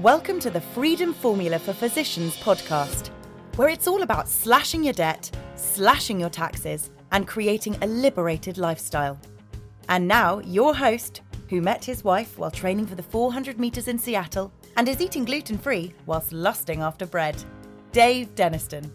Welcome to the Freedom Formula for Physicians podcast, where it's all about slashing your debt, slashing your taxes, and creating a liberated lifestyle. And now, your host, who met his wife while training for the 400 meters in Seattle and is eating gluten free whilst lusting after bread, Dave Denniston.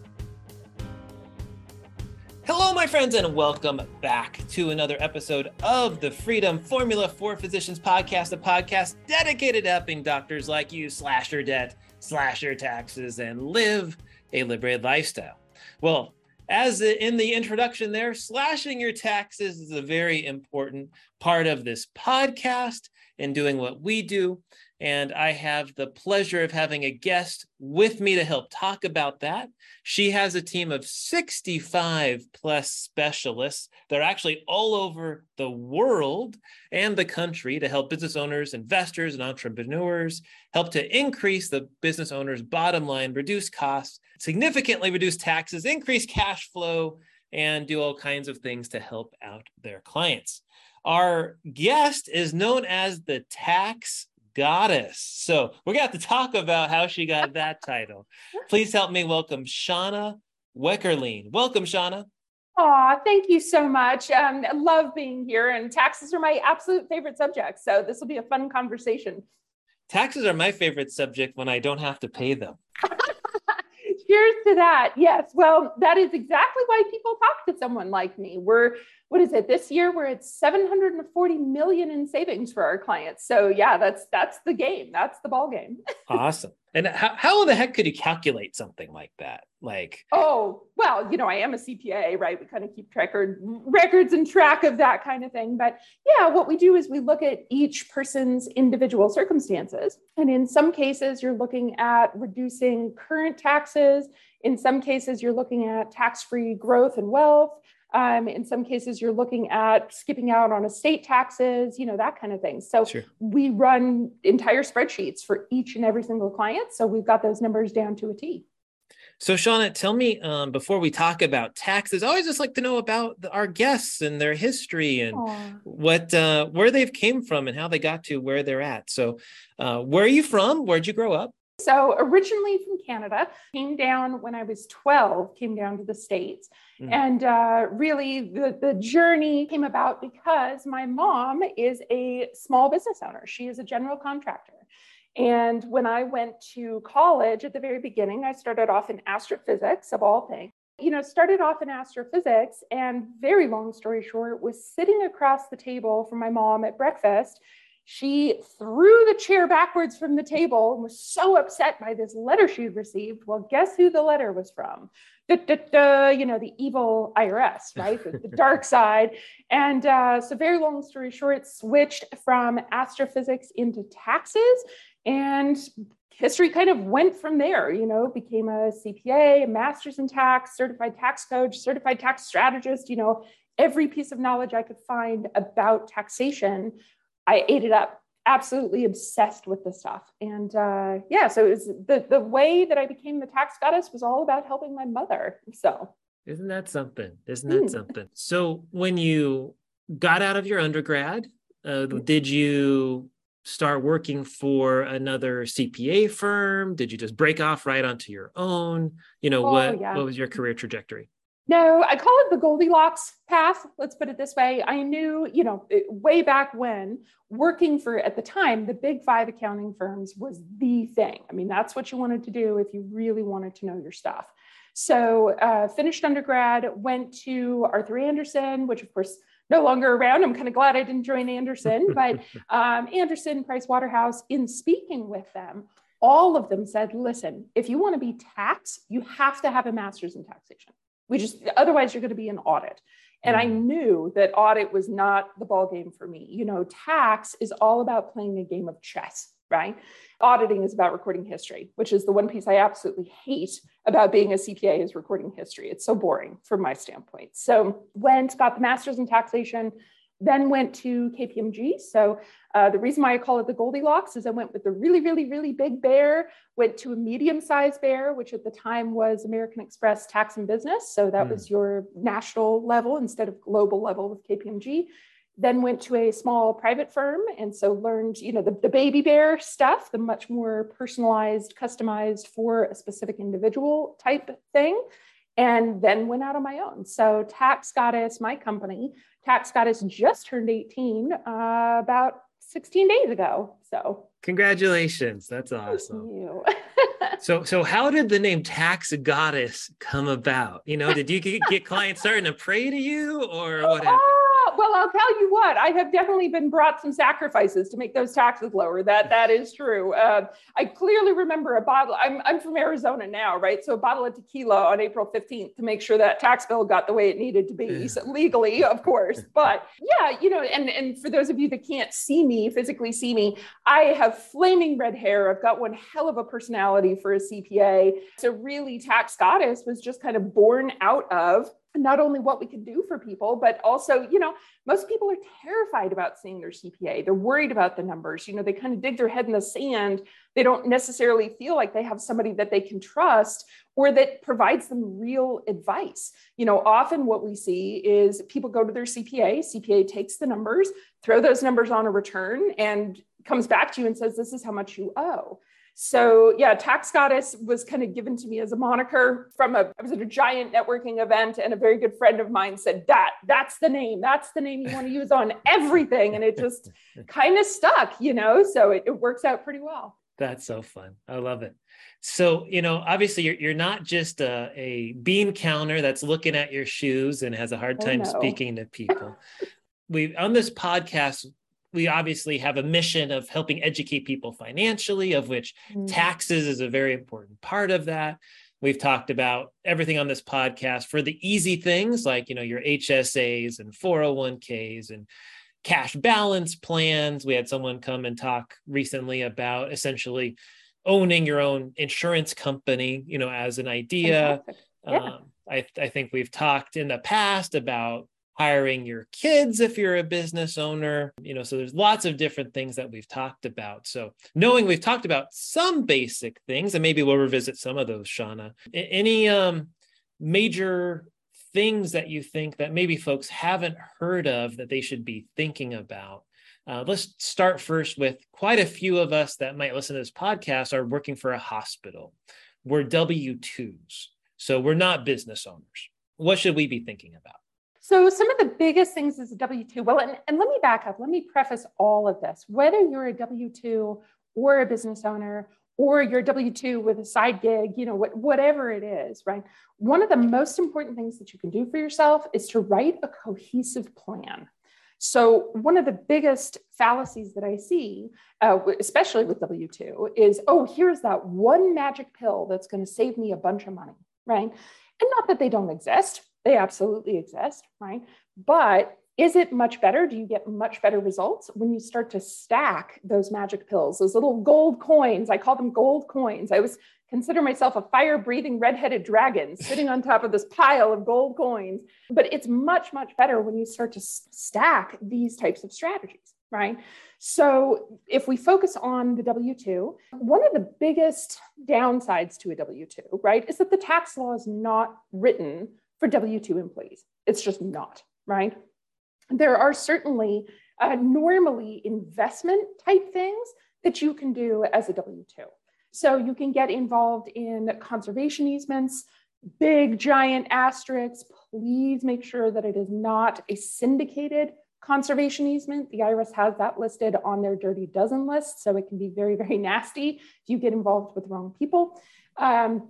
My friends, and welcome back to another episode of the Freedom Formula for Physicians podcast, a podcast dedicated to helping doctors like you slash your debt, slash your taxes, and live a liberated lifestyle. Well, as in the introduction there, slashing your taxes is a very important part of this podcast and doing what we do. And I have the pleasure of having a guest with me to help talk about that. She has a team of 65 plus specialists. They're actually all over the world and the country to help business owners, investors, and entrepreneurs help to increase the business owner's bottom line, reduce costs, significantly reduce taxes, increase cash flow, and do all kinds of things to help out their clients. Our guest is known as the tax goddess. So we're going to have to talk about how she got that title. Please help me welcome Shauna Wekherlien. Welcome, Shauna. Aw, thank you so much. Um, I love being here, and taxes are my absolute favorite subject. So this will be a fun conversation. Taxes are my favorite subject when I don't have to pay them. Cheers to that. Yes. Well, that is exactly why people talk to someone like me. We're what is it? This year we're at 740 million in savings for our clients. So yeah that's that's the game. That's the ball game awesome. And how, how the heck could you calculate something like that? Like oh well you know i am a cpa right? We kind of keep record records and track of that kind of thing. But yeah what we do is we look at each person's individual circumstances. And in some cases you're looking at reducing current taxes. In some cases you're looking at tax-free growth and wealth um, in some cases, you're looking at skipping out on estate taxes, you know, that kind of thing. So sure. we run entire spreadsheets for each and every single client. So we've got those numbers down to a T. So, Shauna, tell me um, before we talk about taxes, I always just like to know about the, our guests and their history and Aww. what uh, where they've came from and how they got to where they're at. So, uh, where are you from? Where'd you grow up? So, originally from Canada, came down when I was 12, came down to the States. Mm. And uh, really, the, the journey came about because my mom is a small business owner. She is a general contractor. And when I went to college at the very beginning, I started off in astrophysics, of all things. You know, started off in astrophysics, and very long story short, was sitting across the table from my mom at breakfast she threw the chair backwards from the table and was so upset by this letter she'd received. Well, guess who the letter was from? Da, da, da, you know, the evil IRS, right? the, the dark side. And uh, so, very long story short, switched from astrophysics into taxes. And history kind of went from there, you know, became a CPA, a master's in tax, certified tax coach, certified tax strategist, you know, every piece of knowledge I could find about taxation I ate it up, absolutely obsessed with the stuff. And uh, yeah, so it was the, the way that I became the tax goddess was all about helping my mother. So isn't that something? Isn't that mm. something? So when you got out of your undergrad, uh, mm. did you start working for another CPA firm? Did you just break off right onto your own? You know, oh, what yeah. what was your career trajectory? No, I call it the Goldilocks path. Let's put it this way. I knew, you know, way back when working for, at the time, the big five accounting firms was the thing. I mean, that's what you wanted to do if you really wanted to know your stuff. So, uh, finished undergrad, went to Arthur Andersen, which of course no longer around. I'm kind of glad I didn't join Andersen, but um, Andersen, Price Waterhouse, in speaking with them, all of them said, listen, if you want to be taxed, you have to have a master's in taxation. We just otherwise you're going to be an audit. And I mm. knew that audit was not the ball game for me. You know, tax is all about playing a game of chess, right? Auditing is about recording history, which is the one piece I absolutely hate about being a CPA is recording history. It's so boring from my standpoint. So went, got the master's in taxation, then went to KPMG. So uh, the reason why I call it the Goldilocks is I went with the really, really, really big bear, went to a medium-sized bear, which at the time was American Express Tax and Business. So that mm. was your national level instead of global level with KPMG. then went to a small private firm and so learned you know the, the baby bear stuff the much more personalized customized for a specific individual type thing and then went out on my own so tax goddess my company tax goddess just turned 18 uh, about 16 days ago so. Congratulations that's awesome. so so how did the name tax goddess come about? You know did you get, get clients starting to pray to you or what happened well, I'll tell you what, I have definitely been brought some sacrifices to make those taxes lower. That that is true. Uh, I clearly remember a bottle. I'm I'm from Arizona now, right? So a bottle of tequila on April 15th to make sure that tax bill got the way it needed to be, so legally, of course. But yeah, you know, and and for those of you that can't see me, physically see me, I have flaming red hair. I've got one hell of a personality for a CPA. So really, tax goddess was just kind of born out of not only what we can do for people, but also, you know, most people are terrified about seeing their CPA. They're worried about the numbers. You know, they kind of dig their head in the sand. They don't necessarily feel like they have somebody that they can trust or that provides them real advice. You know, often what we see is people go to their CPA, CPA takes the numbers, throw those numbers on a return, and comes back to you and says, This is how much you owe. So yeah, tax goddess was kind of given to me as a moniker from a I was at a giant networking event and a very good friend of mine said that that's the name. That's the name you want to use on everything. And it just kind of stuck, you know, so it, it works out pretty well. That's so fun. I love it. So, you know, obviously you're, you're not just a, a bean counter that's looking at your shoes and has a hard oh, time speaking to people. we on this podcast, we obviously have a mission of helping educate people financially, of which mm-hmm. taxes is a very important part of that. We've talked about everything on this podcast for the easy things like, you know, your HSAs and 401ks and cash balance plans. We had someone come and talk recently about essentially owning your own insurance company, you know, as an idea. Yeah. Um, I, I think we've talked in the past about hiring your kids if you're a business owner you know so there's lots of different things that we've talked about. So knowing we've talked about some basic things and maybe we'll revisit some of those shauna any um major things that you think that maybe folks haven't heard of that they should be thinking about? Uh, let's start first with quite a few of us that might listen to this podcast are working for a hospital. We're w2s so we're not business owners. What should we be thinking about so, some of the biggest things is W 2. Well, and, and let me back up. Let me preface all of this. Whether you're a W 2 or a business owner, or you're W 2 with a side gig, you know, what, whatever it is, right? One of the most important things that you can do for yourself is to write a cohesive plan. So, one of the biggest fallacies that I see, uh, especially with W 2, is oh, here's that one magic pill that's going to save me a bunch of money, right? And not that they don't exist, they absolutely exist, right? But is it much better? Do you get much better results when you start to stack those magic pills, those little gold coins? I call them gold coins. I was consider myself a fire breathing red-headed dragon sitting on top of this pile of gold coins. But it's much, much better when you start to stack these types of strategies, right? So if we focus on the W 2, one of the biggest downsides to a W 2, right, is that the tax law is not written for W 2 employees. It's just not, right? There are certainly uh, normally investment type things that you can do as a W 2. So you can get involved in conservation easements, big giant asterisks. Please make sure that it is not a syndicated conservation easement. The IRS has that listed on their dirty dozen list, so it can be very, very nasty if you get involved with wrong people. Um,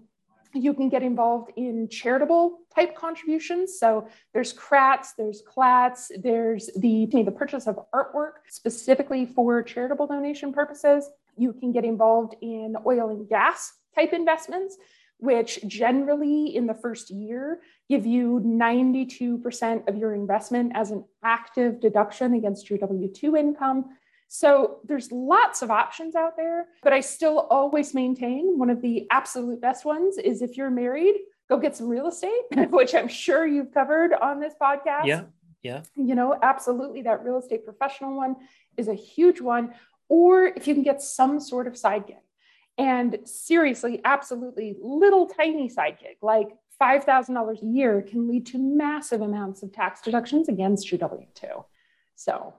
you can get involved in charitable type contributions. So there's CRATs, there's CLATs, there's the, the purchase of artwork specifically for charitable donation purposes. You can get involved in oil and gas type investments, which generally in the first year give you 92% of your investment as an active deduction against your W 2 income. So there's lots of options out there, but I still always maintain one of the absolute best ones is if you're married, go get some real estate, which I'm sure you've covered on this podcast. Yeah. Yeah. You know, absolutely. That real estate professional one is a huge one. Or if you can get some sort of side gig. And seriously, absolutely little tiny side gig, like $5,000 a year can lead to massive amounts of tax deductions against your W 2. So,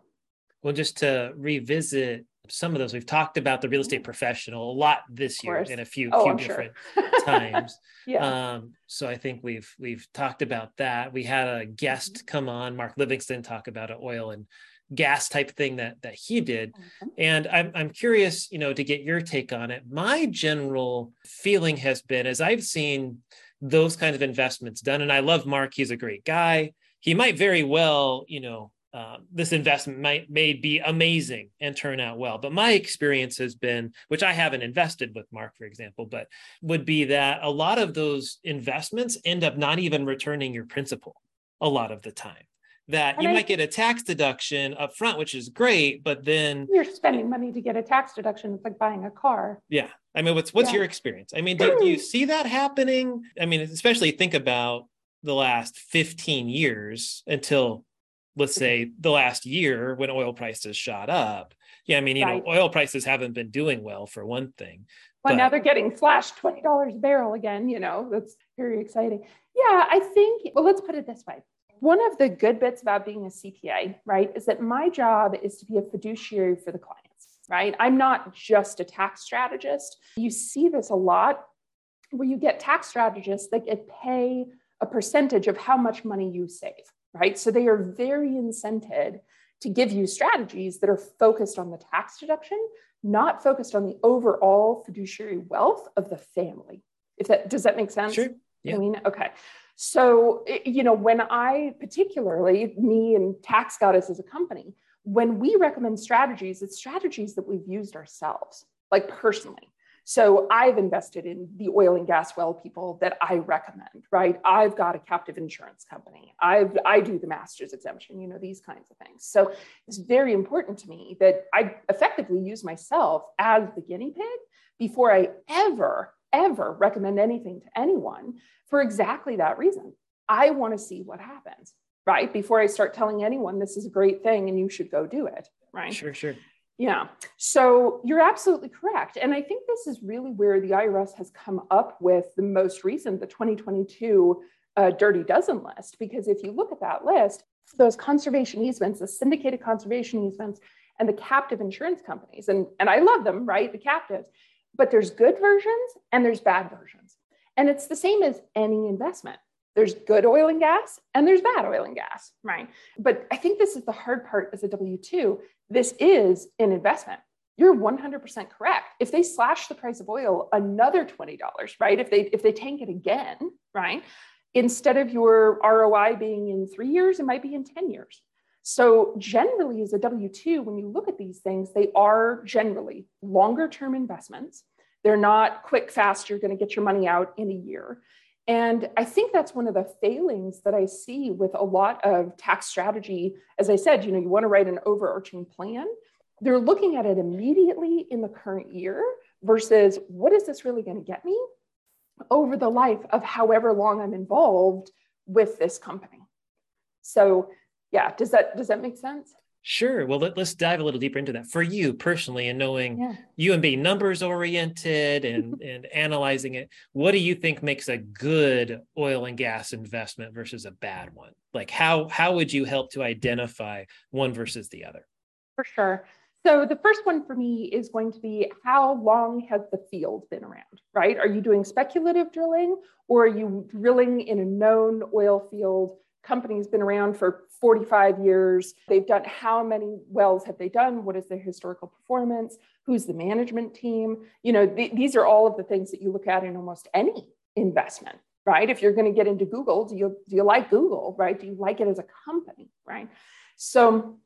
well, just to revisit some of those, we've talked about the real estate professional a lot this year in a few, oh, few different sure. times. yeah. Um, so I think we've we've talked about that. We had a guest mm-hmm. come on, Mark Livingston, talk about an oil and gas type thing that that he did mm-hmm. and I'm, I'm curious you know to get your take on it my general feeling has been as i've seen those kinds of investments done and i love mark he's a great guy he might very well you know uh, this investment might may be amazing and turn out well but my experience has been which i haven't invested with mark for example but would be that a lot of those investments end up not even returning your principal a lot of the time that and you I, might get a tax deduction up front, which is great, but then you're spending money to get a tax deduction. It's like buying a car. Yeah. I mean, what's what's yeah. your experience? I mean, do, do you see that happening? I mean, especially think about the last 15 years until let's say mm-hmm. the last year when oil prices shot up. Yeah, I mean, you right. know, oil prices haven't been doing well for one thing. Well, but... now they're getting flashed $20 a barrel again, you know, that's very exciting. Yeah, I think, well, let's put it this way one of the good bits about being a CPA, right, is that my job is to be a fiduciary for the clients, right? I'm not just a tax strategist. You see this a lot where you get tax strategists that get pay a percentage of how much money you save, right? So they are very incented to give you strategies that are focused on the tax deduction, not focused on the overall fiduciary wealth of the family. If that does that make sense? Sure. Yeah. I mean, okay. So, eh, you know, when I, particularly me and Tax Goddess as a company, when we recommend strategies, it's strategies that we've used ourselves, like personally. So I've invested in the oil and gas well people that I recommend, right? I've got a captive insurance company. I've I do the master's exemption, you know, these kinds of things. So it's very important to me that I effectively use myself as the guinea pig before I ever ever recommend anything to anyone for exactly that reason. I want to see what happens, right? Before I start telling anyone this is a great thing and you should go do it, right? Sure, sure. Yeah. So you're absolutely correct. And I think this is really where the IRS has come up with the most recent, the 2022 uh, Dirty Dozen list. Because if you look at that list, those conservation easements, the syndicated conservation easements, and the captive insurance companies, and, and I love them, right? The captives, but there's good versions and there's bad versions. And it's the same as any investment. There's good oil and gas and there's bad oil and gas, right? But I think this is the hard part as a W 2. This is an investment. You're 100% correct. If they slash the price of oil another $20, right? If they if they tank it again, right? Instead of your ROI being in 3 years, it might be in 10 years. So, generally, as a W 2, when you look at these things, they are generally longer term investments. They're not quick, fast, you're going to get your money out in a year. And I think that's one of the failings that I see with a lot of tax strategy. As I said, you know, you want to write an overarching plan. They're looking at it immediately in the current year versus what is this really going to get me over the life of however long I'm involved with this company. So yeah does that does that make sense Sure. Well, let, us dive a little deeper into that. For you personally, and knowing yeah. you and being numbers oriented and and analyzing it, what do you think makes a good oil and gas investment versus a bad one? Like how how would you help to identify one versus the other? For sure. So the first one for me is going to be how long has the field been around, right? Are you doing speculative drilling or are you drilling in a known oil field company's been around for 45 years. They've done how many wells have they done? What is their historical performance? Who's the management team? You know, th- these are all of the things that you look at in almost any investment, right? If you're going to get into Google, do you do you like Google, right? Do you like it as a company, right? So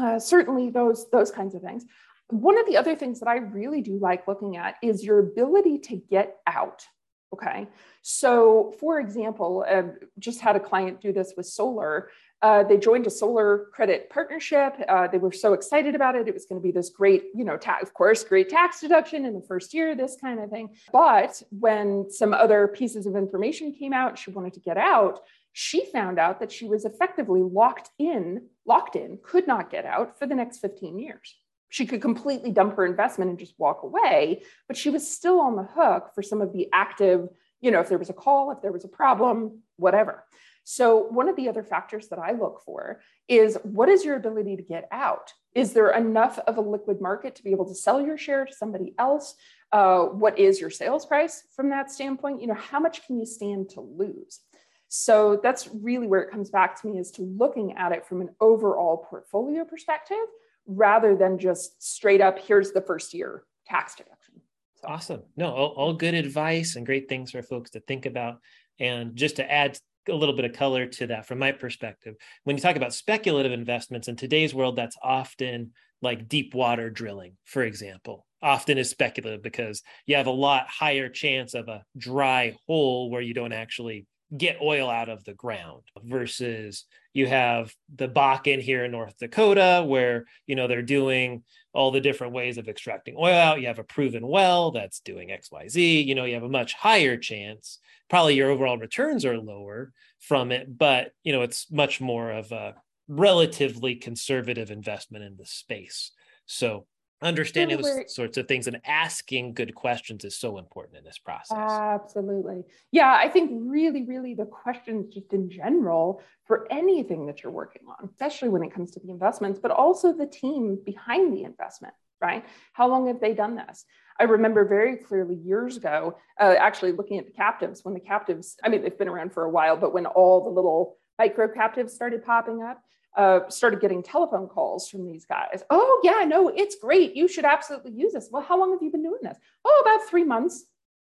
uh, certainly those those kinds of things. One of the other things that I really do like looking at is your ability to get out Okay. So, for example, uh, just had a client do this with solar. Uh, they joined a solar credit partnership. Uh, they were so excited about it. It was going to be this great, you know, ta- of course, great tax deduction in the first year, this kind of thing. But when some other pieces of information came out, she wanted to get out. She found out that she was effectively locked in, locked in, could not get out for the next 15 years she could completely dump her investment and just walk away, but she was still on the hook for some of the active, you know, if there was a call, if there was a problem, whatever. So, one of the other factors that I look for is what is your ability to get out? Is there enough of a liquid market to be able to sell your share to somebody else? Uh, what is your sales price from that standpoint? You know, how much can you stand to lose? So that's really where it comes back to me is to looking at it from an overall portfolio perspective rather than just straight up, here's the first year tax deduction. So. Awesome. No, all, all good advice and great things for folks to think about. And just to add a little bit of color to that from my perspective. When you talk about speculative investments in today's world, that's often like deep water drilling, for example, often is speculative because you have a lot higher chance of a dry hole where you don't actually get oil out of the ground versus you have the Bakken here in North Dakota where you know they're doing all the different ways of extracting oil. Out you have a proven well that's doing xyz you know you have a much higher chance. Probably your overall returns are lower from it but you know it's much more of a relatively conservative investment in the space. So understanding those sorts of things and asking good questions is so important in this process. Absolutely. Yeah i think really really the questions just in general for anything that you're working on especially when it comes to the investments but also the team behind the investment right? How long have they done this? I remember very clearly years ago uh, actually looking at the captives when the captives i mean they've been around for a while but when all the little micro captives started popping up uh, started getting telephone calls from these guys. Oh, yeah, no, it's great. You should absolutely use this. Well, how long have you been doing this? Oh, about three months.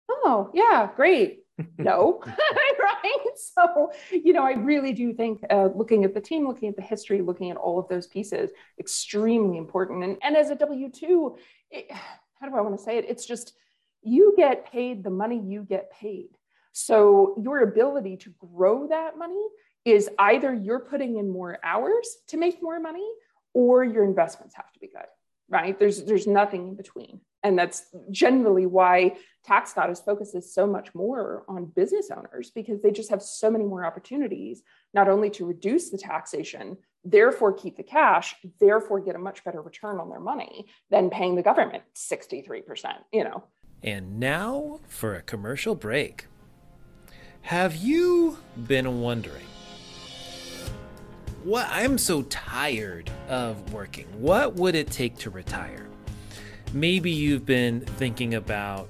Oh, yeah, great. no, right? So, you know, I really do think uh, looking at the team, looking at the history, looking at all of those pieces, extremely important. And, and as a W 2, how do I want to say it? It's just you get paid the money you get paid. So, your ability to grow that money is either you're putting in more hours to make more money or your investments have to be good right? There's there's nothing in between. And that's generally why Tax Goddess focuses so much more on business owners because they just have so many more opportunities not only to reduce the taxation therefore keep the cash therefore get a much better return on their money than paying the government 63% you know? And now for a commercial break. Have you been wondering what I'm so tired of working. What would it take to retire? Maybe you've been thinking about,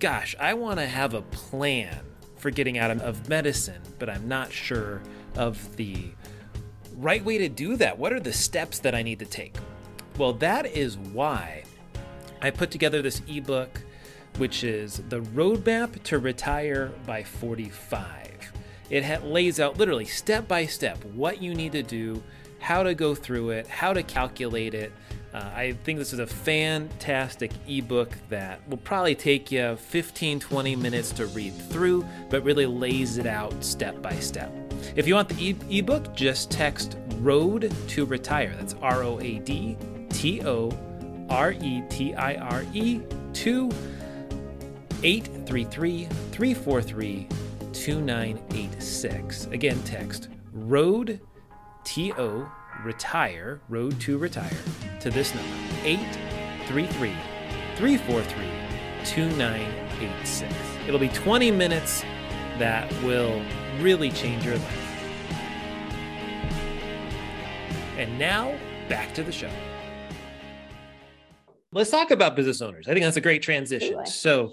gosh, I want to have a plan for getting out of medicine, but I'm not sure of the right way to do that. What are the steps that I need to take? Well, that is why I put together this ebook, which is The Roadmap to Retire by 45. It ha- lays out literally step by step what you need to do, how to go through it, how to calculate it. Uh, I think this is a fantastic ebook that will probably take you 15 20 minutes to read through, but really lays it out step by step. If you want the e- ebook, just text ROAD to retire. That's R O A D T O R E T I R E to 833 343 2986. Again, text road TO retire, road to retire, to this number 833 343 2986. It'll be 20 minutes that will really change your life. And now, back to the show. Let's talk about business owners. I think that's a great transition. So,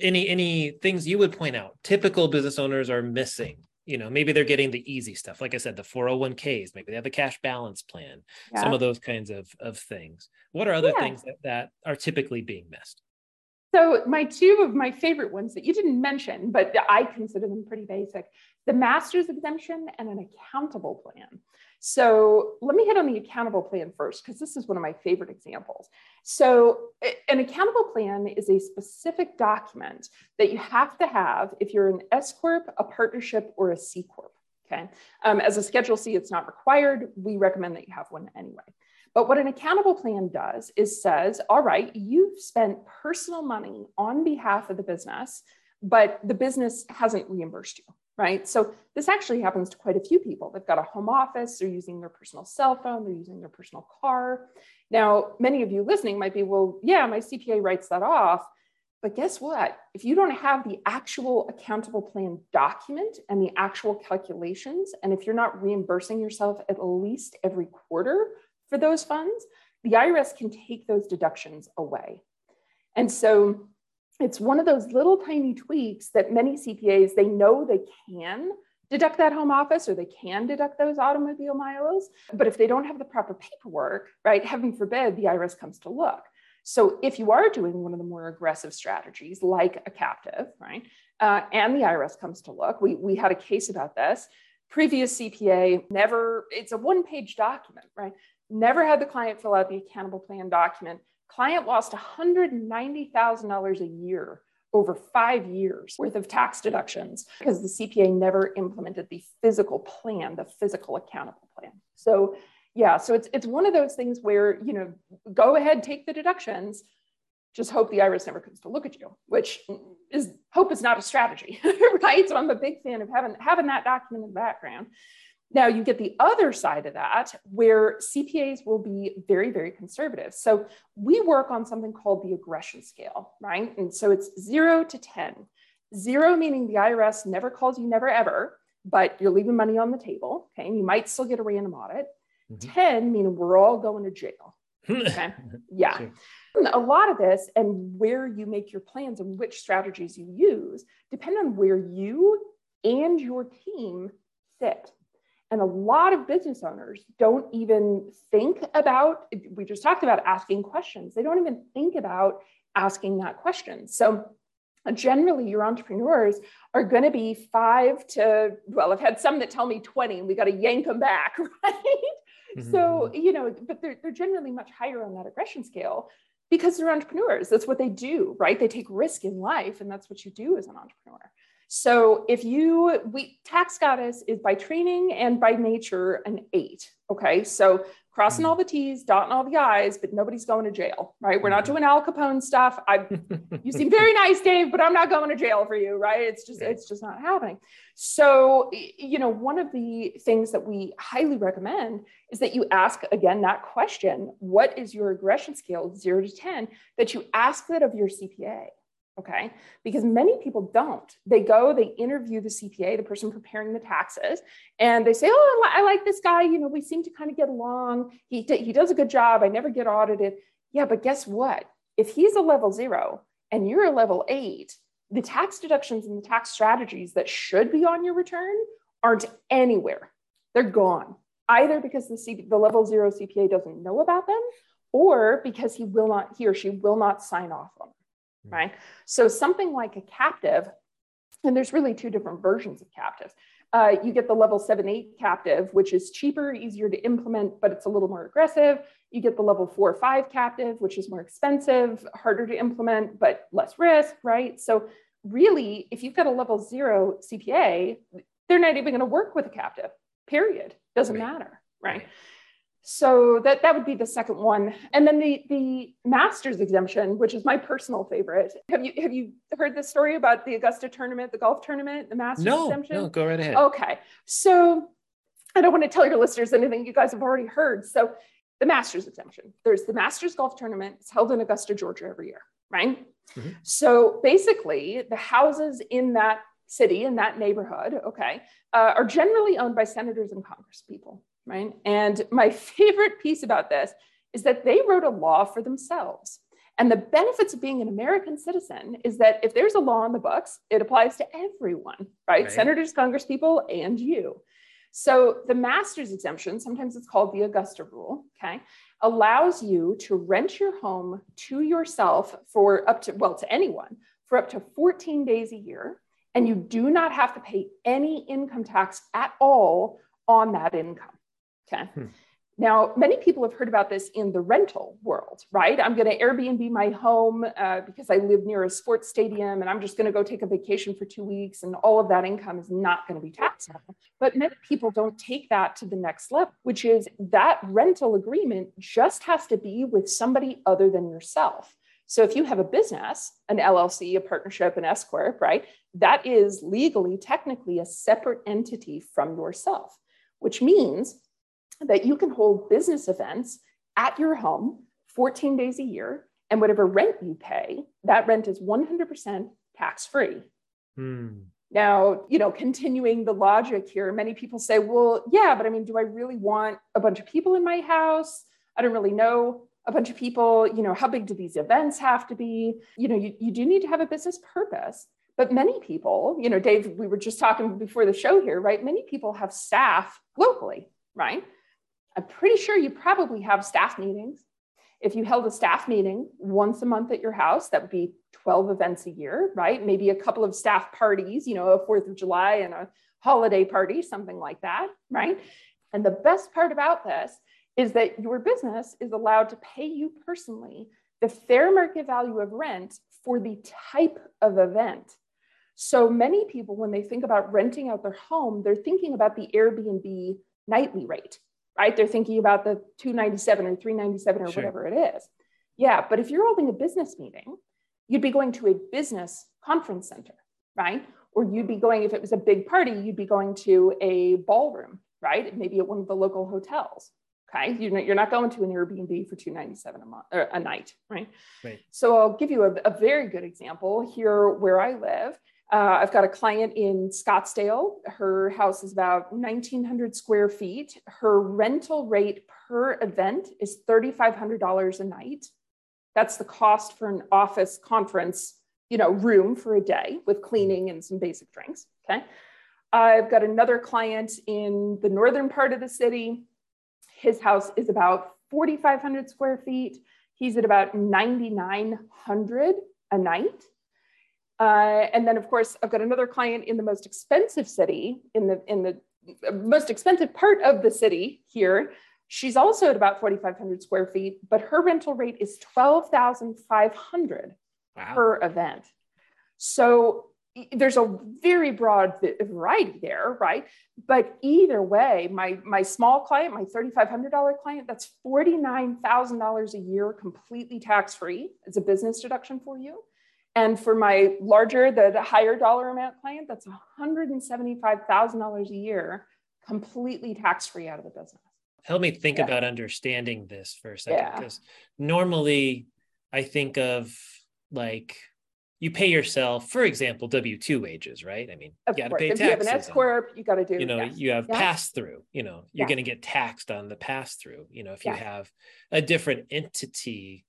any any things you would point out. Typical business owners are missing you know maybe they're getting the easy stuff. Like i said the 401ks maybe they have a cash balance plan yeah. some of those kinds of of things. What are other yeah. things that, that are typically being missed? So my two of my favorite ones that you didn't mention but i consider them pretty basic the master's exemption and an accountable plan so let me hit on the accountable plan first, because this is one of my favorite examples. So an accountable plan is a specific document that you have to have if you're an S Corp, a partnership, or a C Corp. Okay. Um, as a Schedule C, it's not required. We recommend that you have one anyway. But what an accountable plan does is says, all right, you've spent personal money on behalf of the business, but the business hasn't reimbursed you right? So this actually happens to quite a few people. They've got a home office, they're using their personal cell phone, they're using their personal car. Now, many of you listening might be, well, yeah, my CPA writes that off. But guess what? If you don't have the actual accountable plan document and the actual calculations, and if you're not reimbursing yourself at least every quarter for those funds, the IRS can take those deductions away. And so it's one of those little tiny tweaks that many CPAs they know they can deduct that home office or they can deduct those automobile miles, but if they don't have the proper paperwork, right, heaven forbid the IRS comes to look. So if you are doing one of the more aggressive strategies like a captive, right, uh, and the IRS comes to look, we, we had a case about this. Previous CPA never, it's a one page document, right? Never had the client fill out the accountable plan document. Client lost $190,000 a year over five years worth of tax deductions because the CPA never implemented the physical plan, the physical accountable plan. So yeah, so it's it's one of those things where you know, go ahead, take the deductions, just hope the IRS never comes to look at you, which is hope is not a strategy, right? So I'm a big fan of having having that document in the background. Now, you get the other side of that where CPAs will be very, very conservative. So, we work on something called the aggression scale, right? And so it's zero to 10. Zero meaning the IRS never calls you never ever, but you're leaving money on the table. Okay. And you might still get a random audit. Mm-hmm. 10 meaning we're all going to jail. Okay. yeah. Sure. A lot of this and where you make your plans and which strategies you use depend on where you and your team sit. And a lot of business owners don't even think about, we just talked about asking questions. They don't even think about asking that question. So generally your entrepreneurs are going to be five to, well, I've had some that tell me 20 and we got to yank them back, right? Mm-hmm. So, you know, but they're, they're generally much higher on that aggression scale because they're entrepreneurs. That's what they do, right? They take risk in life and that's what you do as an entrepreneur. So if you, we, tax goddess is by training and by nature an eight. Okay. So crossing all the T's, dotting all the I's, but nobody's going to jail, right? We're not mm-hmm. doing Al Capone stuff. I, you seem very nice, Dave, but I'm not going to jail for you, right? It's just, it's just not happening. So, you know, one of the things that we highly recommend is that you ask again that question: What is your aggression scale, zero to ten? That you ask that of your CPA okay? Because many people don't. They go, they interview the CPA, the person preparing the taxes, and they say, oh, I like this guy. You know, we seem to kind of get along. He, he does a good job. I never get audited. Yeah, but guess what? If he's a level zero and you're a level eight, the tax deductions and the tax strategies that should be on your return aren't anywhere. They're gone, either because the, C- the level zero CPA doesn't know about them or because he will not, he or she will not sign off on them right? So something like a captive, and there's really two different versions of captive. Uh, you get the level seven, eight captive, which is cheaper, easier to implement, but it's a little more aggressive. You get the level four, five captive, which is more expensive, harder to implement, but less risk, right? So really, if you've got a level zero CPA, they're not even going to work with a captive, period. Doesn't right. matter, right? right. So that, that would be the second one. And then the, the master's exemption, which is my personal favorite. Have you have you heard this story about the Augusta tournament, the golf tournament, the master's no, exemption? No, go right ahead. Okay. So I don't want to tell your listeners anything you guys have already heard. So the master's exemption. There's the Masters Golf Tournament. It's held in Augusta, Georgia every year, right? Mm-hmm. So basically, the houses in that city, in that neighborhood, okay, uh, are generally owned by senators and congress people right? And my favorite piece about this is that they wrote a law for themselves. And the benefits of being an American citizen is that if there's a law in the books, it applies to everyone, right? right. Senators, congresspeople, and you. So the master's exemption, sometimes it's called the Augusta rule, okay, allows you to rent your home to yourself for up to, well, to anyone for up to 14 days a year. And you do not have to pay any income tax at all on that income. Okay. Hmm. Now, many people have heard about this in the rental world, right? I'm going to Airbnb my home uh, because I live near a sports stadium and I'm just going to go take a vacation for two weeks and all of that income is not going to be taxable. But many people don't take that to the next level, which is that rental agreement just has to be with somebody other than yourself. So if you have a business, an LLC, a partnership, an S Corp, right, that is legally, technically a separate entity from yourself, which means that you can hold business events at your home 14 days a year And whatever rent you pay, that rent is 100% tax free. Hmm. Now, you know, continuing the logic here, many people say, well, yeah, but I mean, do I really want a bunch of people in my house? I don't really know a bunch of people. You know, how big do these events have to be? You know, you, you do need to have a business purpose. But many people, you know, Dave, we were just talking before the show here, right? Many people have staff locally, right? I'm pretty sure you probably have staff meetings. If you held a staff meeting once a month at your house, that would be 12 events a year, right? Maybe a couple of staff parties, you know, a 4th of July and a holiday party, something like that, right? And the best part about this is that your business is allowed to pay you personally the fair market value of rent for the type of event. So many people, when they think about renting out their home, they're thinking about the Airbnb nightly rate, right? They're thinking about the 297 or 397 or sure. whatever it is. Yeah, but if you're holding a business meeting, you'd be going to a business conference center, right? Or you'd be going, if it was a big party, you'd be going to a ballroom, right? Maybe at one of the local hotels. Okay, you're not going to an Airbnb for 297 a month or a night, right? Right. So I'll give you a, a very good example here where I live. Uh, I've got a client in Scottsdale. Her house is about 1,900 square feet. Her rental rate per event is $3,500 a night. That's the cost for an office conference, you know, room for a day with cleaning and some basic drinks. Okay. I've got another client in the northern part of the city. His house is about 4,500 square feet. He's at about 9,900 a night. Uh, and then, of course, I've got another client in the most expensive city, in the in the most expensive part of the city here. She's also at about 4,500 square feet, but her rental rate is 12,500 wow. per event. So there's a very broad variety there, right? But either way, my my small client, my $3,500 client, that's $49,000 a year, completely tax free. It's a business deduction for you. And for my larger, the, the higher dollar amount client, that's $175,000 a year, completely tax free out of the business. Help me think yeah. about understanding this for a second. Because yeah. normally I think of like you pay yourself, for example, W two wages, right? I mean, of you got to pay taxes. If you have an S corp, you got to do. You know, you have yeah. pass through. You know, you're yeah. going to get taxed on the pass through. You know, if you have a different entity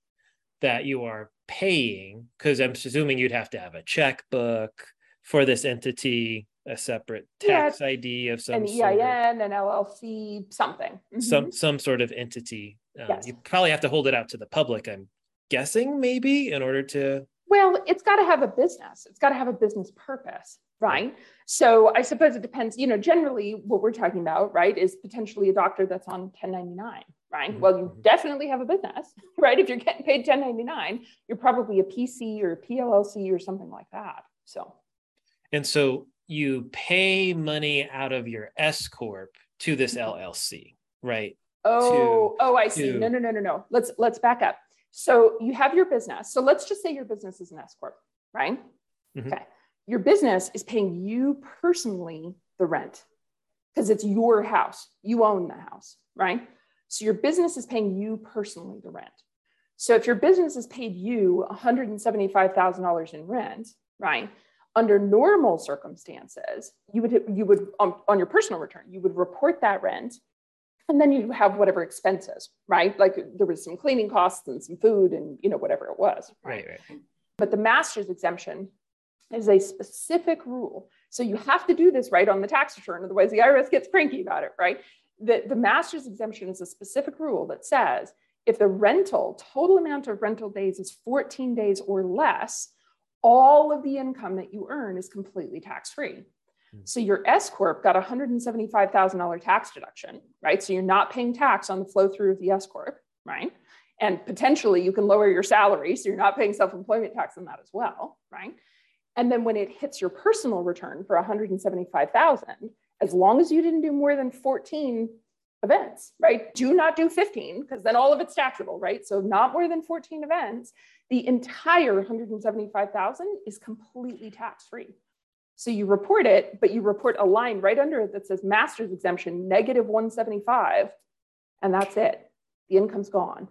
that you are paying because i'm assuming you'd have to have a checkbook for this entity a separate tax yeah, id of some an EIN, sort an LLC, something. Mm-hmm. Some some sort of entity. Um, yes. You probably have to hold it out to the public. I'm guessing maybe in order to. Well, it's got to have a business. It's got to have a business purpose, right? So I suppose it depends. You know, generally what we're talking about, right, is potentially a doctor that's on 1099, right? Mm-hmm. Well, you mm-hmm. definitely have a business, right? If you're getting paid 1099, you're probably a PC or a PLLC or something like that. So, and so you pay money out of your S corp to this mm-hmm. LLC, right? Oh, to, oh, I see. To... No, no, no, no, no. Let's let's back up. So you have your business. So let's just say your business is an S corp, right? Mm-hmm. Okay. Your business is paying you personally the rent because it's your house. You own the house, right? So your business is paying you personally the rent. So if your business has paid you $175,000 in rent, right? Under normal circumstances, you would you would on, on your personal return, you would report that rent and then you have whatever expenses, right? Like there was some cleaning costs and some food and you know whatever it was. Right, right. right. But the master's exemption is a specific rule. So you have to do this right on the tax return, otherwise the IRS gets cranky about it, right? The, the master's exemption is a specific rule that says if the rental, total amount of rental days is 14 days or less, all of the income that you earn is completely tax free. Hmm. So your S corp got a $175,000 tax deduction, right? So you're not paying tax on the flow through of the S corp, right? And potentially you can lower your salary, so you're not paying self-employment tax on that as well, right? And then when it hits your personal return for 175,000, as long as you didn't do more than 14 events, right? Do not do 15 because then all of it's taxable, right? So not more than 14 events, the entire 175,000 is completely tax free. So you report it, but you report a line right under it that says master's exemption negative 175 and that's it. The income's gone.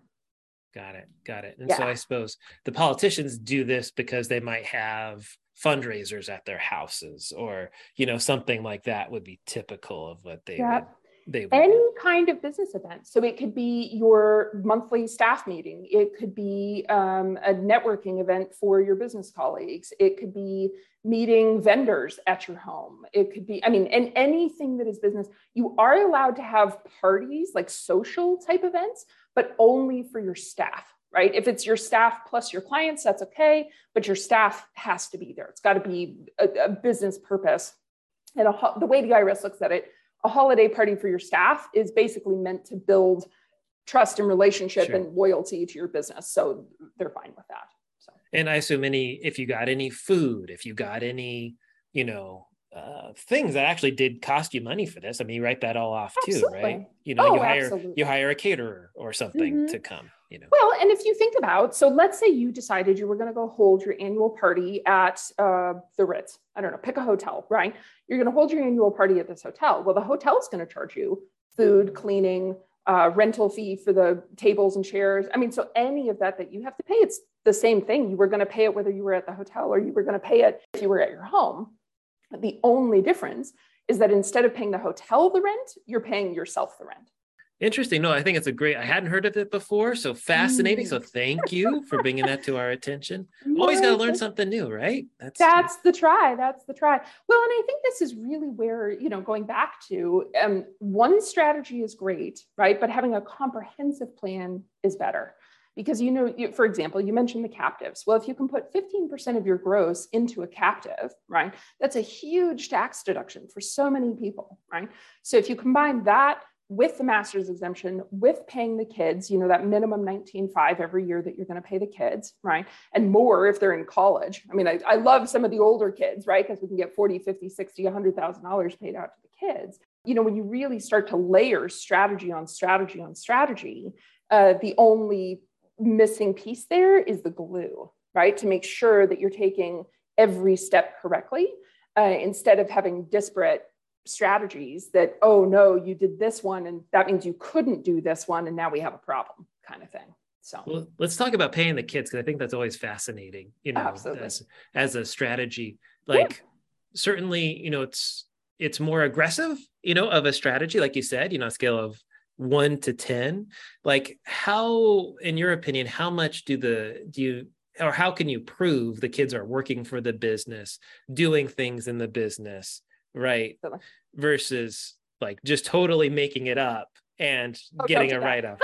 Got it. Got it. And Yeah. so I suppose the politicians do this because they might have fundraisers at their houses or, you know, something like that would be typical of what they Yeah. would they would any do. kind of business event. So it could be your monthly staff meeting. It could be um, a networking event for your business colleagues. It could be meeting vendors at your home. It could be, I mean, and anything that is business. You are allowed to have parties, like social type events, but only for your staff. Right. If it's your staff plus your clients, that's okay. But your staff has to be there. It's got to be a, a business purpose. And a, the way the IRS looks at it, a holiday party for your staff is basically meant to build trust and relationship Sure. and loyalty to your business. So they're fine with that. So And I assume any if you got any food, if you got any, you know, uh, things that actually did cost you money for this. I mean, you write that all off too, right? You know, Oh, you hire absolutely. you hire a caterer or something Mhm. to come. You know, Well, and if you think about, so let's say you decided you were going to go hold your annual party at uh, the Ritz. I don't know, pick a hotel, right? You're going to hold your annual party at this hotel. Well, the hotel's going to charge you food, cleaning, uh, rental fee for the tables and chairs. I mean, so any of that that you have to pay, it's the same thing. You were going to pay it whether you were at the hotel or you were going to pay it if you were at your home. The only difference is that instead of paying the hotel the rent, you're paying yourself the rent. interesting. No, I think it's a great. I hadn't heard of it before, so fascinating. So Mm. thank you for bringing that to our attention. Always got to learn something new, right? That's That's the try. That's the try. Well, and I think this is really where, you know, going back to um, one strategy is great, right? But having a comprehensive plan is better. Because, you know, you, for example, you mentioned the captives. Well, if you can put 15% of your gross into a captive, right, that's a huge tax deduction for so many people, right? So if you combine that with the master's exemption, with paying the kids, you know, that minimum 19.5 every year that you're going to pay the kids, right? And more if they're in college. I mean, I, I love some of the older kids, right? Because we can get 40, 50, 60, $100,000 paid out to the kids. You know, when you really start to layer strategy on strategy on strategy, uh, the only missing piece there is the glue, right? To make sure that you're taking every step correctly uh, instead of having disparate strategies that, oh no, you did this one and that means you couldn't do this one and now we have a problem kind of thing. So Well, let's talk about paying the kids because I think that's always fascinating. You know, Absolutely. as as a strategy. Like certainly, you know, it's it's more aggressive, you know, of a strategy, like you said, you know, a scale of one to ten. Like, how, in your opinion, how much do the do you or how can you prove the kids are working for the business, doing things in the business, right? Versus like just totally making it up and Oh, getting a write off.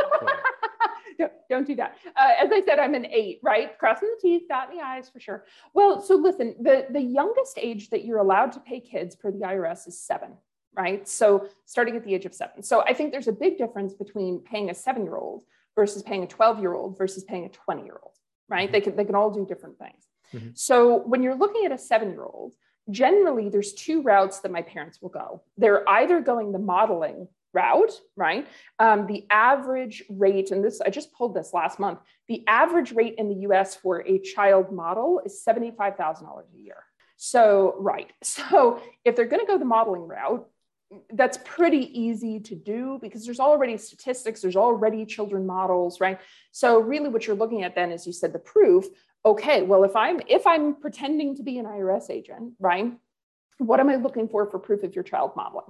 don't, don't do that. Uh, as I said, I'm an eight, right? Crossing the T's, dotting the I's for sure. Well, so listen, the, the youngest age that you're allowed to pay kids per the IRS is seven, right? So starting at the age of seven. So I think there's a big difference between paying a seven year old versus paying a 12 year old versus paying a 20 year old, right? They can, they can all do different things. Mhm. So when you're looking at a seven year old, generally there's two routes that my parents will go. They're either going the modeling route, right? Um, the average rate, and this, I just pulled this last month, the average rate in the US for a child model is $75,000 a year. So, right. So, if they're going to go the modeling route, that's pretty easy to do because there's already statistics, there's already children models, right? So, really, what you're looking at then is you said the proof. Okay, well, if I'm if I'm pretending to be an IRS agent, right? What am I looking for for proof of your child modeling?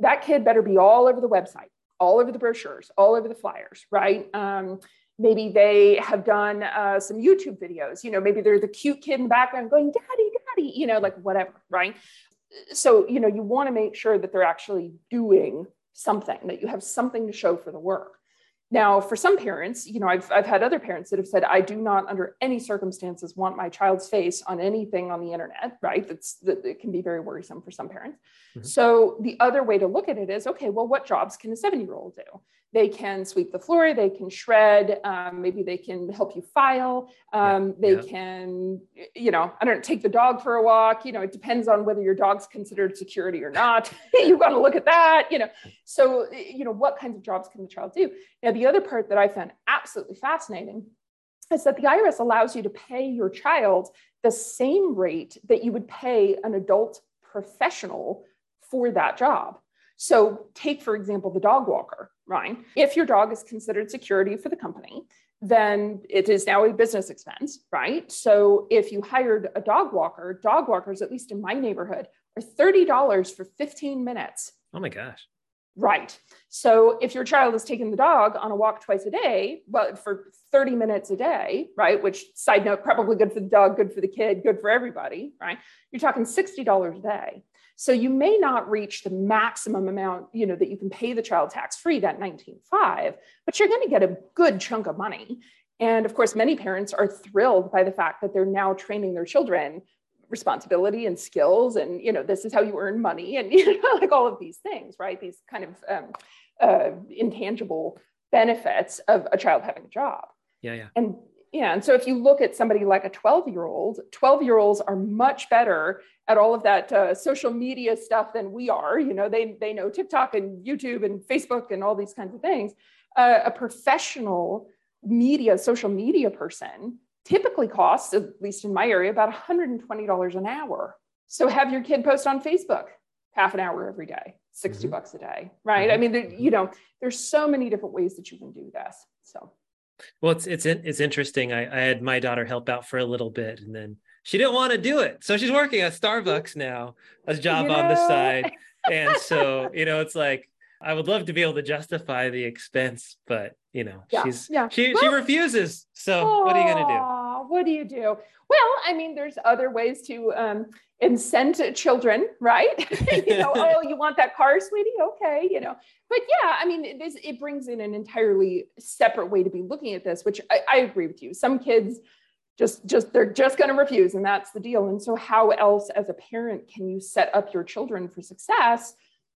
that kid better be all over the website, all over the brochures, all over the flyers, right? Um, maybe they have done uh, some YouTube videos. You know, maybe they're the cute kid in the background going, "Daddy, Daddy," you know, like whatever, right? So you know, you want to make sure that they're actually doing something, that you have something to show for the work. Now, for some parents, you know, I've, I've had other parents that have said, I do not, under any circumstances, want my child's face on anything on the internet, right? That's that it can be very worrisome for some parents. Mhm. So the other way to look at it is, okay, well, what jobs can a seven-year-old do? They can sweep the floor, they can shred, um, maybe they can help you file, um, they yeah. can, you know, I don't know, take the dog for a walk. You know, it depends on whether your dog's considered security or not. You've got to look at that, you know. So, you know, what kinds of jobs can the child do? Now, the other part that I found absolutely fascinating is that the IRS allows you to pay your child the same rate that you would pay an adult professional for that job. So, take for example the dog walker, right? If your dog is considered security for the company, then it is now a business expense, right? So if you hired a dog walker, dog walkers, at least in my neighborhood, are $30 for 15 minutes. Oh my gosh. Right. So if your child is taking the dog on a walk twice a day, well, for 30 minutes a day, right? Which side note, probably good for the dog, good for the kid, good for everybody, right? You're talking $60 a day. So you may not reach the maximum amount, you know, that you can pay the child tax free, that 19.5, but you're going to get a good chunk of money. And of course, many parents are thrilled by the fact that they're now training their children responsibility and skills and you know this is how you earn money and you know like all of these things right? These kind of um, uh, intangible benefits of a child having a job. Yeah yeah. And yeah and so if you look at somebody like a 12 year old 12 year olds are much better at all of that uh, social media stuff than we are you know they they know tiktok and youtube and facebook and all these kinds of things uh, a professional media social media person typically costs, at least in my area, about $120 an hour. So have your kid post on Facebook half an hour every day, 60 mm-hmm. bucks a day, right? Mm-hmm. I mean, there, you know, there's so many different ways that you can do this. So, well, it's it's it's interesting. I, I had my daughter help out for a little bit, and then she didn't want to do it, so she's working at Starbucks now, a job you know? on the side, and so you know, it's like I would love to be able to justify the expense, but you know, yeah, she's yeah. she well, she refuses. So oh, what are you gonna do? What do you do? Well, I mean, there's other ways to um, incent children, right? you know, oh, you want that car, sweetie? Okay, you know. But yeah, I mean, this it brings in an entirely separate way to be looking at this, which I, I agree with you. Some kids just just they're just going to refuse and that's the deal and so how else as a parent can you set up your children for success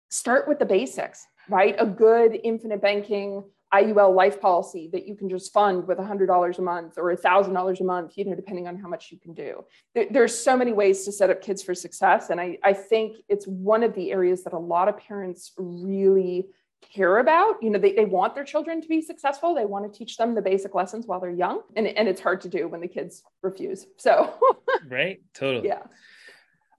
start with the basics right? A good infinite banking IUL life policy that you can just fund with $100 a month or $1,000 a month, you know, depending on how much you can do. There, there's so many ways to set up kids for success. And I, I think it's one of the areas that a lot of parents really care about. You know, they, they want their children to be successful. They want to teach them the basic lessons while they're young. And, and it's hard to do when the kids refuse. So, right. Totally. Yeah.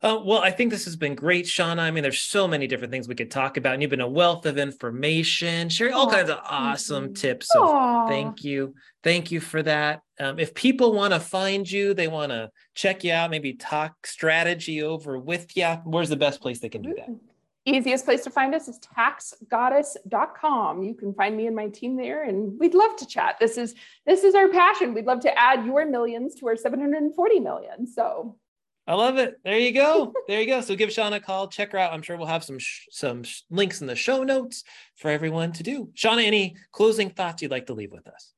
Uh, well, I think this has been great, Shauna. I mean, there's so many different things we could talk about, and you've been a wealth of information, sharing all Aww, kinds of awesome tips. So thank you, thank you for that. Um, if people want to find you, they want to check you out, maybe talk strategy over with you. Where's the best place they can do that? Easiest place to find us is taxgoddess.com. You can find me and my team there, and we'd love to chat. This is this is our passion. We'd love to add your millions to our 740 million. So I love it. There you go. There you go. So give Shauna a call. Check her out. I'm sure we'll have some sh- some sh- links in the show notes for everyone to do. Shauna, any closing thoughts you'd like to leave with us?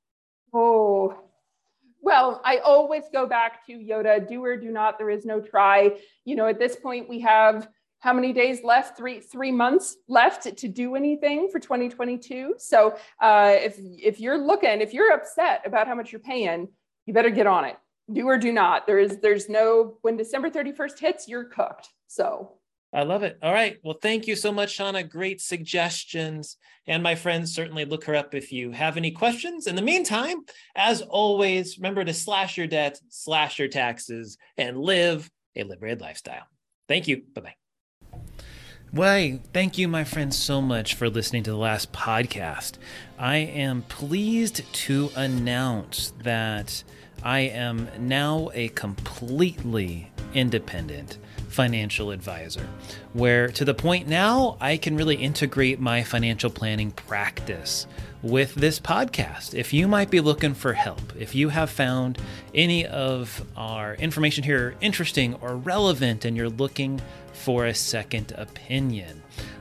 Oh, well, I always go back to Yoda: do or do not. There is no try. You know, at this point, we have how many days left? Three three months left to do anything for 2022. So uh, if if you're looking, if you're upset about how much you're paying, you better get on it do or do not. There is there's no when December 31st hits, you're cooked. So I love it. All right. Well, thank you so much, Shauna. Great suggestions. And my friends, certainly look her up if you have any questions. In the meantime, as always, remember to slash your debt, slash your taxes, and live a liberated lifestyle. Thank you. Bye bye. Well, thank you, my friends, so much for listening to the last podcast. I am pleased to announce that I am now a completely independent financial advisor, where to the point now I can really integrate my financial planning practice with this podcast. If you might be looking for help, if you have found any of our information here interesting or relevant and you're looking for a second opinion,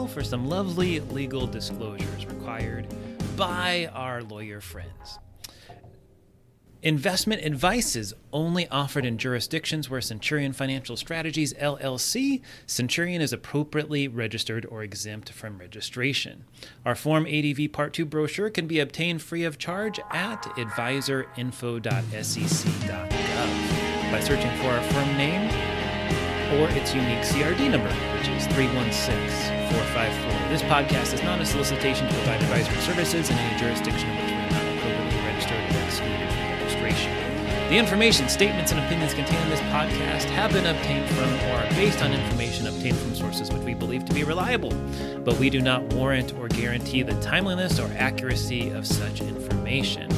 Now for some lovely legal disclosures required by our lawyer friends. Investment advice is only offered in jurisdictions where Centurion Financial Strategies LLC, Centurion is appropriately registered or exempt from registration. Our Form ADV Part 2 brochure can be obtained free of charge at advisorinfo.sec.gov by searching for our firm name or its unique CRD number, which is 316454. This podcast is not a solicitation to provide advisory services in any jurisdiction in which we are not appropriately registered or excluded from registration. The information, statements, and opinions contained in this podcast have been obtained from or are based on information obtained from sources which we believe to be reliable, but we do not warrant or guarantee the timeliness or accuracy of such information.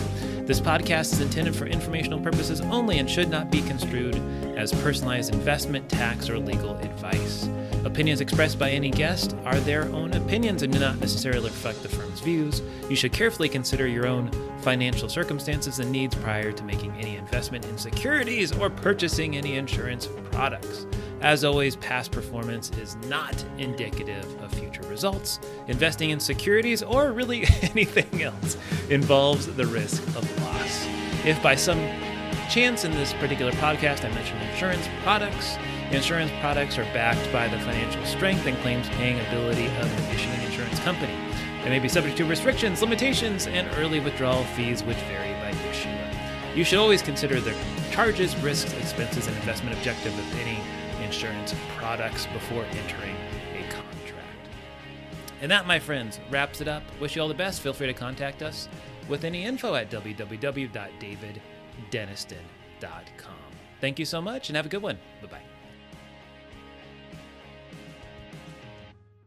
This podcast is intended for informational purposes only and should not be construed as personalized investment, tax, or legal advice. Opinions expressed by any guest are their own opinions and do not necessarily reflect the firm's views. You should carefully consider your own financial circumstances and needs prior to making any investment in securities or purchasing any insurance products. As always, past performance is not indicative of future results. Investing in securities or really anything else involves the risk of loss. If by some chance in this particular podcast I mentioned insurance products, insurance products are backed by the financial strength and claims paying ability of the issuing insurance company. They may be subject to restrictions, limitations, and early withdrawal fees which vary by issuer. You should always consider the charges, risks, expenses, and investment objective of any insurance products before entering a contract. And that, my friends, wraps it up. Wish you all the best. Feel free to contact us with any info at www.daviddenniston.com. Thank you so much and have a good one. Bye bye.